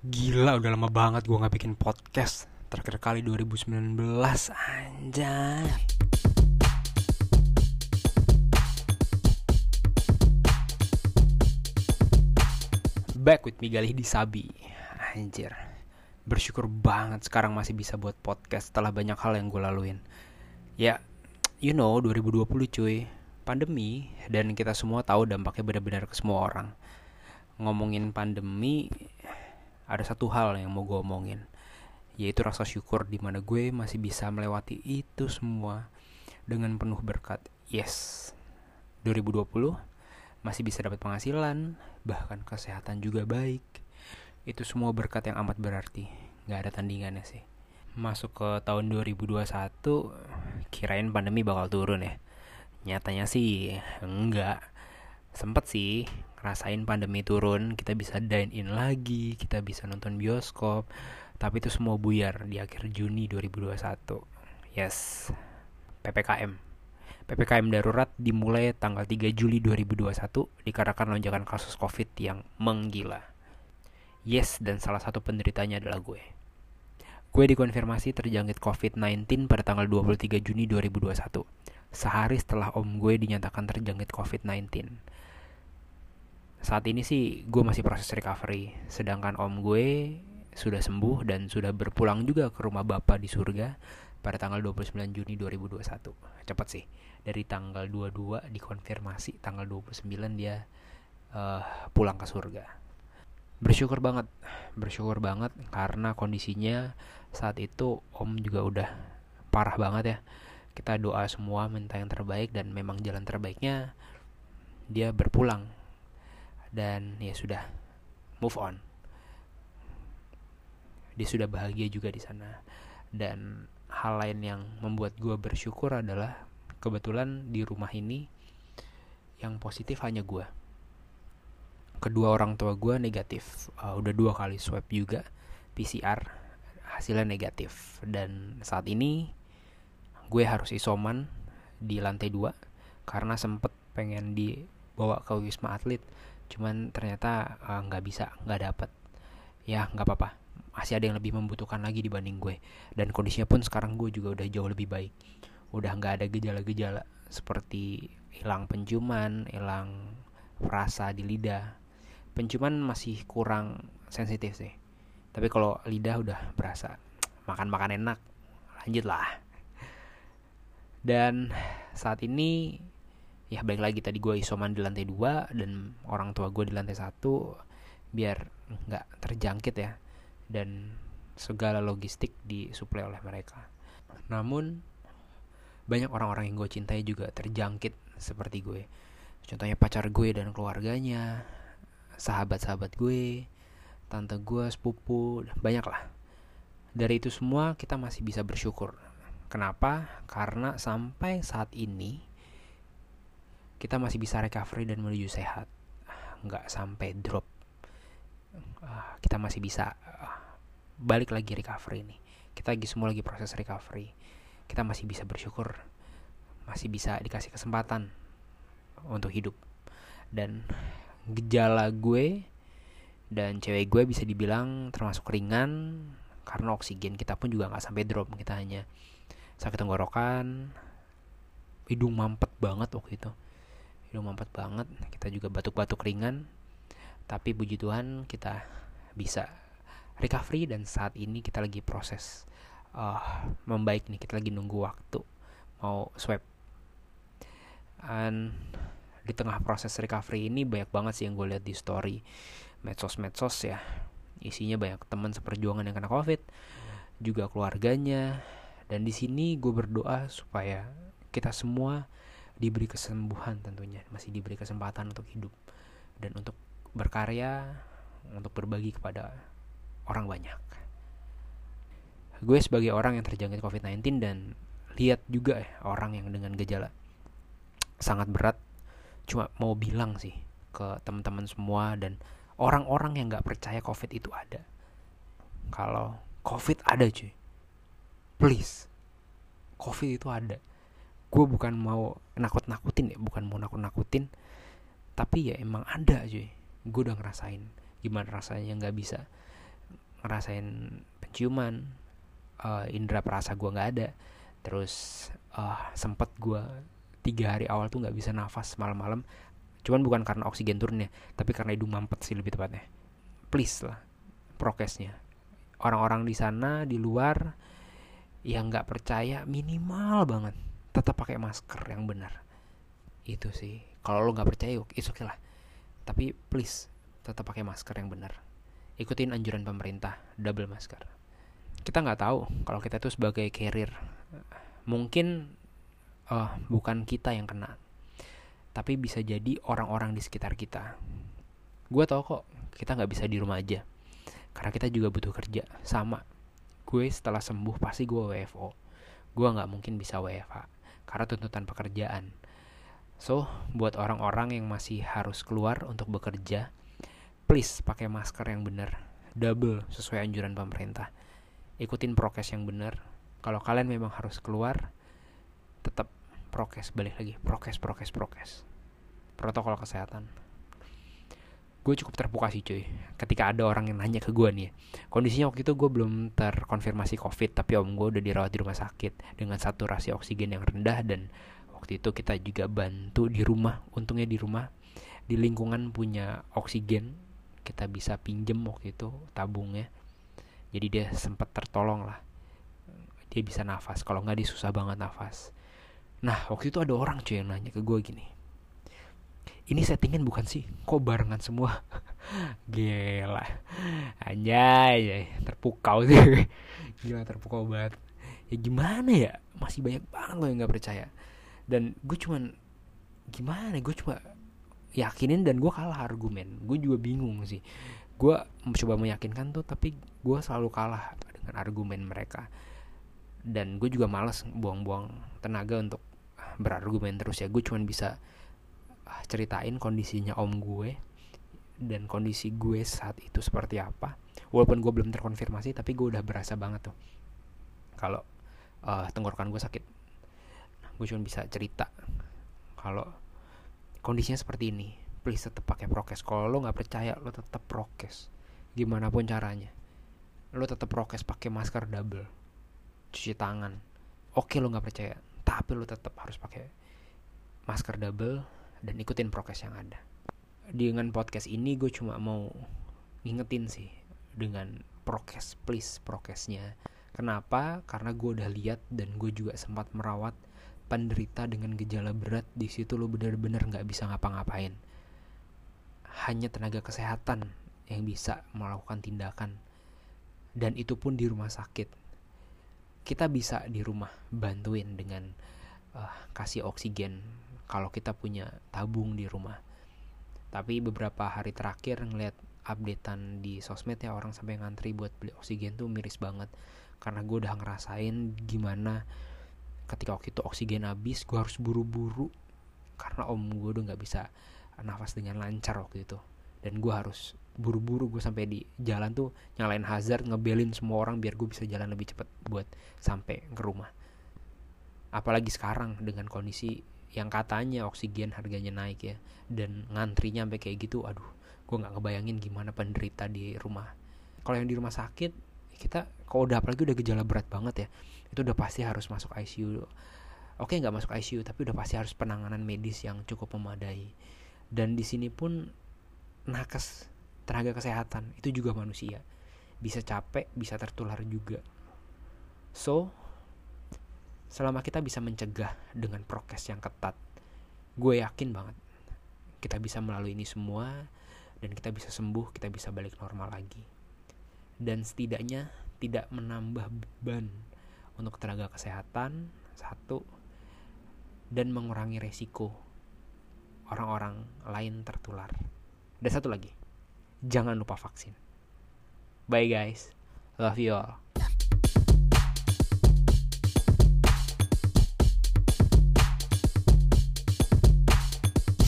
Gila udah lama banget gue gak bikin podcast. Terakhir kali 2019 Anjay. Back with me Galih di Sabi. Anjir. Bersyukur banget sekarang masih bisa buat podcast Setelah banyak hal yang gue laluin. Ya You know 2020 cuy. Pandemi Dan kita semua tahu dampaknya benar-benar ke semua orang. Ngomongin pandemi ada satu hal yang mau gue omongin yaitu rasa syukur di mana gue masih bisa melewati itu semua dengan penuh berkat. Yes 2020 masih bisa dapat penghasilan bahkan kesehatan juga baik. Itu semua berkat yang amat berarti. Nggak ada tandingannya sih. Masuk ke tahun 2021 kirain pandemi bakal turun ya? Nyatanya sih enggak sempet sih rasain pandemi turun kita bisa dine in lagi kita bisa nonton bioskop tapi itu semua buyar di akhir Juni 2021 yes PPKM PPKM darurat dimulai tanggal 3 Juli 2021 dikarenakan lonjakan kasus COVID yang menggila. Yes, dan salah satu penderitanya adalah gue. Gue dikonfirmasi terjangkit COVID-19 pada tanggal 23 Juni 2021, sehari setelah om gue dinyatakan terjangkit COVID-19 saat ini sih gue masih proses recovery. Sedangkan om gue sudah sembuh dan sudah berpulang juga ke rumah bapak di surga pada tanggal 29 Juni 2021 cepet sih dari tanggal 22 dikonfirmasi tanggal 29 dia uh, pulang ke surga. Bersyukur banget bersyukur banget karena kondisinya saat itu om juga udah parah banget ya. Kita doa semua minta yang terbaik dan memang jalan terbaiknya dia berpulang dan ya sudah move on. Dia sudah bahagia juga di sana. Dan hal lain yang membuat gue bersyukur adalah kebetulan di rumah ini yang positif hanya gue kedua orang tua gue negatif. Uh, udah dua kali swab juga PCR hasilnya negatif. Dan saat ini gue harus isoman di lantai dua karena sempet pengen dibawa ke wisma atlet cuman ternyata eh, nggak uh, bisa nggak dapet. Ya nggak apa-apa. Masih ada yang lebih membutuhkan lagi dibanding gue. Dan kondisinya pun sekarang gue juga udah jauh lebih baik. Udah nggak ada gejala-gejala seperti hilang penciuman hilang rasa di lidah. Penciuman masih kurang sensitif sih. Tapi kalau lidah udah berasa makan-makan enak lanjut lah dan saat ini ya balik lagi tadi gue isoman di lantai dua dan orang tua gue di lantai satu biar nggak terjangkit ya dan segala logistik disuplai oleh mereka. Namun banyak orang-orang yang gue cintai juga terjangkit seperti gue. Contohnya pacar gue dan keluarganya sahabat-sahabat gue tante gue sepupu banyak lah. Dari itu semua kita masih bisa bersyukur. Kenapa? Karena sampai saat ini kita masih bisa recovery dan menuju sehat. Nggak sampai drop. Uh, kita masih bisa uh, balik lagi recovery ini kita lagi semua lagi proses recovery. Kita masih bisa bersyukur. Masih bisa dikasih kesempatan untuk hidup. Dan gejala gue dan cewek gue bisa dibilang termasuk ringan karena oksigen kita pun juga nggak sampai drop. Kita hanya sakit tenggorokan hidung mampet banget waktu itu hidung mampet banget. Kita juga batuk-batuk ringan. Tapi puji Tuhan kita bisa recovery dan saat ini kita lagi proses uh, membaik nih. Kita lagi nunggu waktu mau swab. Dan di tengah proses recovery ini banyak banget sih yang gue lihat di story medsos-medsos ya. Isinya banyak teman seperjuangan yang kena covid juga keluarganya. Dan di sini gue berdoa supaya kita semua diberi kesembuhan tentunya masih diberi kesempatan untuk hidup. Dan untuk berkarya untuk berbagi kepada orang banyak. Gue sebagai orang yang terjangkit COVID-19 dan lihat juga ya orang yang dengan gejala sangat berat cuma mau bilang sih ke teman-teman semua dan orang-orang yang nggak percaya COVID itu ada. Kalau COVID ada cuy please COVID itu ada gue bukan mau nakut-nakutin ya bukan mau nakut-nakutin. Tapi ya emang ada aja gue udah ngerasain gimana rasanya nggak bisa ngerasain penciuman uh, indera perasa gue nggak ada. Terus uh, sempet gue tiga hari awal tuh nggak bisa nafas malam-malam. Cuman bukan karena oksigen turunnya tapi karena hidung mampet sih lebih tepatnya. Please lah prokesnya. Orang-orang di sana di luar yang nggak percaya minimal banget tetap pakai masker yang benar itu sih kalau lo nggak percaya itu okay lah tapi please tetap pakai masker yang benar ikutin anjuran pemerintah double masker kita nggak tahu kalau kita itu sebagai carrier mungkin uh, bukan kita yang kena tapi bisa jadi orang-orang di sekitar kita. Gue tau kok kita nggak bisa di rumah aja, karena kita juga butuh kerja. Sama, gue setelah sembuh pasti gue WFO. Gue nggak mungkin bisa WFH karena tuntutan pekerjaan. So, buat orang-orang yang masih harus keluar untuk bekerja, please pakai masker yang benar, double sesuai anjuran pemerintah. Ikutin prokes yang benar. Kalau kalian memang harus keluar, tetap prokes balik lagi prokes prokes prokes protokol kesehatan gue cukup terbuka sih cuy. Ketika ada orang yang nanya ke gue nih kondisinya waktu itu gue belum terkonfirmasi covid tapi om gue udah dirawat di rumah sakit dengan saturasi oksigen yang rendah dan waktu itu kita juga bantu di rumah untungnya di rumah. Di lingkungan punya oksigen kita bisa pinjem waktu itu tabungnya. Jadi dia sempat tertolong lah. Dia bisa nafas kalau nggak dia susah banget nafas. Nah waktu itu ada orang cuy yang nanya ke gue gini Ini settingan bukan sih? Kok barengan semua? Gila. Anjay Terpukau sih. Gila terpukau banget. Ya gimana ya? Masih banyak banget loh yang gak percaya. Dan gue cuman Gimana Gue cuma Yakinin dan gue kalah argumen. Gue juga bingung sih. Gue coba meyakinkan tuh Tapi gue selalu kalah Dengan argumen mereka. Dan gue juga males buang-buang tenaga untuk berargumen terus ya. Gue cuman bisa ceritain kondisinya om gue dan kondisi gue saat itu seperti apa. Walaupun gue belum terkonfirmasi tapi gue udah berasa banget tuh kalau uh, tenggorokan gue sakit. Nah, gue cuma bisa cerita kalau kondisinya seperti ini. Please tetap pakai prokes. Kalau lo nggak percaya lo tetap prokes. Gimana pun caranya. Lo tetap prokes pakai masker double. Cuci tangan. Oke lo nggak percaya tapi lu tetap harus pakai masker double dan ikutin prokes yang ada. Dengan podcast ini gue cuma mau ngingetin sih dengan prokes please prokesnya. Kenapa? Karena gue udah lihat dan gue juga sempat merawat penderita dengan gejala berat. Di situ lo bener-bener nggak bisa ngapa-ngapain. Hanya tenaga kesehatan yang bisa melakukan tindakan. Dan itu pun di rumah sakit. Kita bisa di rumah bantuin dengan uh, kasih oksigen kalau kita punya tabung di rumah. Tapi beberapa hari terakhir ngeliat updatean di sosmed ya orang sampai ngantri buat beli oksigen tuh miris banget. Karena gue udah ngerasain gimana ketika waktu itu oksigen habis gue harus buru-buru. Karena om gue udah nggak bisa nafas dengan lancar waktu itu. Dan gue harus buru-buru gue sampai di jalan tuh nyalain hazard ngebelin semua orang biar gue bisa jalan lebih cepat buat sampai ke rumah. Apalagi sekarang dengan kondisi yang katanya oksigen harganya naik ya dan ngantrinya sampai kayak gitu aduh gue nggak ngebayangin gimana penderita di rumah. Kalau yang di rumah sakit kita kalau udah apalagi udah gejala berat banget ya itu udah pasti harus masuk ICU oke nggak masuk ICU tapi udah pasti harus penanganan medis yang cukup memadai. Dan di sini pun nakes tenaga kesehatan itu juga manusia. Bisa capek bisa tertular juga. So selama kita bisa mencegah dengan prokes yang ketat gue yakin banget kita bisa melalui ini semua dan kita bisa sembuh kita bisa balik normal lagi dan setidaknya tidak menambah beban untuk tenaga kesehatan satu dan mengurangi resiko orang-orang lain tertular dan satu lagi, jangan lupa vaksin. Bye guys, love you all.